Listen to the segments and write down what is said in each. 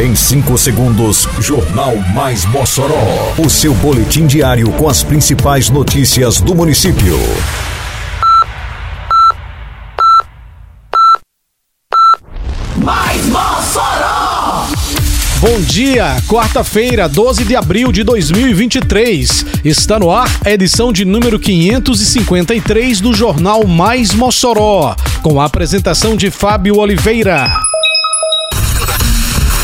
Em 5 segundos, Jornal Mais Mossoró. O seu boletim diário com as principais notícias do município. Mais Mossoró! Bom dia, quarta-feira, 12 de abril de 2023. Está no ar a edição de número 553 do Jornal Mais Mossoró, com a apresentação de Fábio Oliveira.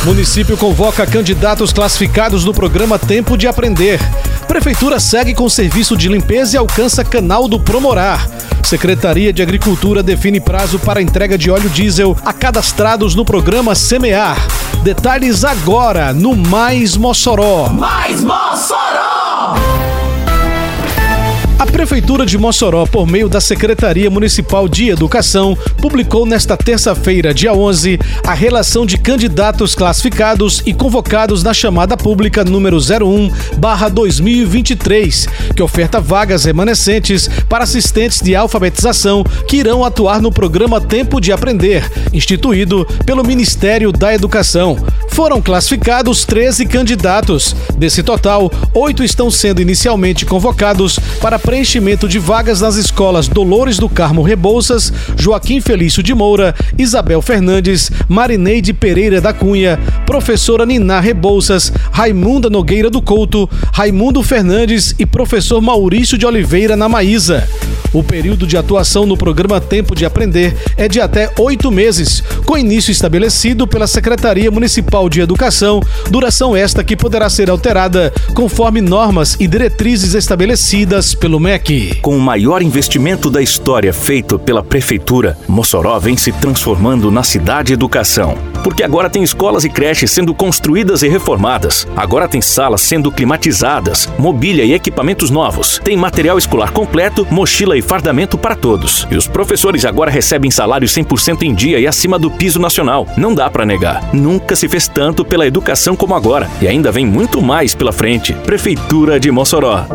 Município convoca candidatos classificados no programa Tempo de Aprender. Prefeitura segue com serviço de limpeza e alcança canal do Promorar. Secretaria de Agricultura define prazo para entrega de óleo diesel a cadastrados no programa Semear. Detalhes agora no Mais Mossoró. Mais Mossoró! A Prefeitura de Mossoró, por meio da Secretaria Municipal de Educação, publicou nesta terça-feira, dia 11, a relação de candidatos classificados e convocados na chamada pública número 01/2023, que oferta vagas remanescentes para assistentes de alfabetização que irão atuar no programa Tempo de Aprender, instituído pelo Ministério da Educação. Foram classificados 13 candidatos. Desse total, oito estão sendo inicialmente convocados para preenchimento de vagas nas escolas Dolores do Carmo Rebouças, Joaquim Felício de Moura, Isabel Fernandes, Marineide Pereira da Cunha, professora Niná Rebouças, Raimunda Nogueira do Couto, Raimundo Fernandes e professor Maurício de Oliveira na Maísa. O período de atuação no programa Tempo de Aprender é de até oito meses, com início estabelecido pela Secretaria Municipal de Educação, duração esta que poderá ser alterada conforme normas e diretrizes estabelecidas pelo MEC. Com o maior investimento da história feito pela Prefeitura, Mossoró vem se transformando na cidade educação. Porque agora tem escolas e creches sendo construídas e reformadas. Agora tem salas sendo climatizadas, mobília e equipamentos novos. Tem material escolar completo, mochila e fardamento para todos. E os professores agora recebem salário 100% em dia e acima do piso nacional. Não dá para negar. Nunca se fez tanto pela educação como agora. E ainda vem muito mais pela frente. Prefeitura de Mossoró.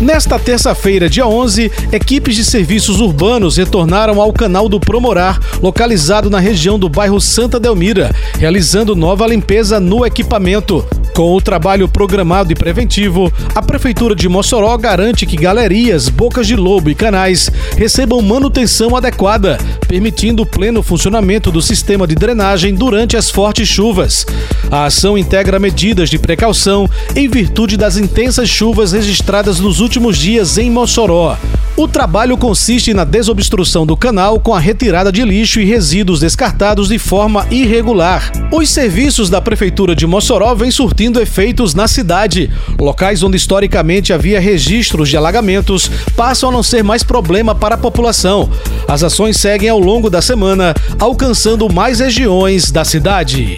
Nesta terça-feira, dia 11, equipes de serviços urbanos retornaram ao canal do Promorar, localizado na região do bairro Santa Delmira, realizando nova limpeza no equipamento. Com o trabalho programado e preventivo, a Prefeitura de Mossoró garante que galerias, bocas de lobo e canais recebam manutenção adequada, permitindo o pleno funcionamento do sistema de drenagem durante as fortes chuvas. A ação integra medidas de precaução em virtude das intensas chuvas registradas nos últimos dias em Mossoró. O trabalho consiste na desobstrução do canal com a retirada de lixo e resíduos descartados de forma irregular. Os serviços da Prefeitura de Mossoró vêm surtindo efeitos na cidade. Locais onde historicamente havia registros de alagamentos passam a não ser mais problema para a população. As ações seguem ao longo da semana, alcançando mais regiões da cidade.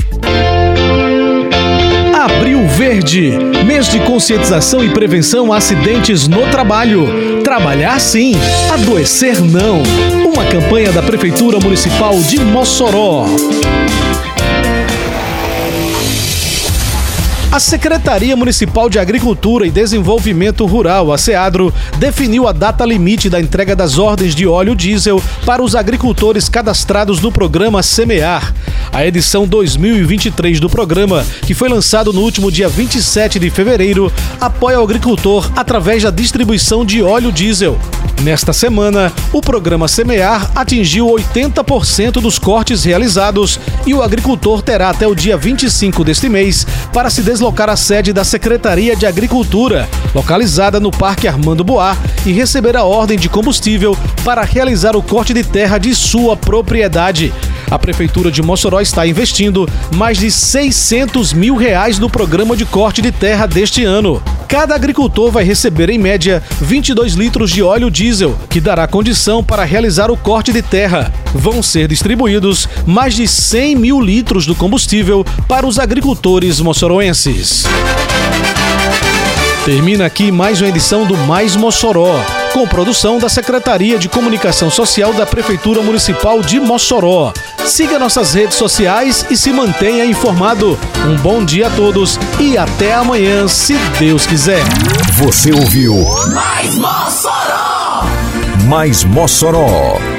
Abril Verde, mês de conscientização e prevenção a acidentes no trabalho. Trabalhar sim, adoecer não. Uma campanha da Prefeitura Municipal de Mossoró. A Secretaria Municipal de Agricultura e Desenvolvimento Rural, a SEADRO, definiu a data limite da entrega das ordens de óleo diesel para os agricultores cadastrados no programa Semear. A edição 2023 do programa, que foi lançado no último dia 27 de fevereiro, apoia o agricultor através da distribuição de óleo diesel. Nesta semana, o programa Semear atingiu 80% dos cortes realizados e o agricultor terá até o dia 25 deste mês para se deslocar à sede da Secretaria de Agricultura, localizada no Parque Armando Boar, e receber a ordem de combustível para realizar o corte de terra de sua propriedade. A Prefeitura de Mossoró está investindo mais de 600 mil reais no programa de corte de terra deste ano. Cada agricultor vai receber, em média, 22 litros de óleo diesel, que dará condição para realizar o corte de terra. Vão ser distribuídos mais de 100 mil litros do combustível para os agricultores moçoroenses. Termina aqui mais uma edição do Mais Mossoró, com produção da Secretaria de Comunicação Social da Prefeitura Municipal de Mossoró. Siga nossas redes sociais e se mantenha informado. Um bom dia a todos e até amanhã, se Deus quiser. Você ouviu Mais Mossoró! Mais Mossoró,